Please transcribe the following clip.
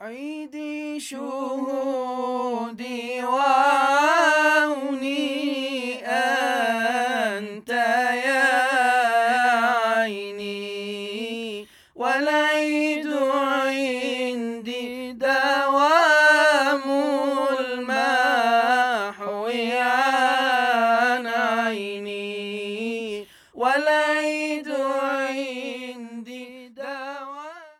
عيدي شهودي وعوني أنت يا عيني. والعيد عندي دوام المحو عن عيني. والعيد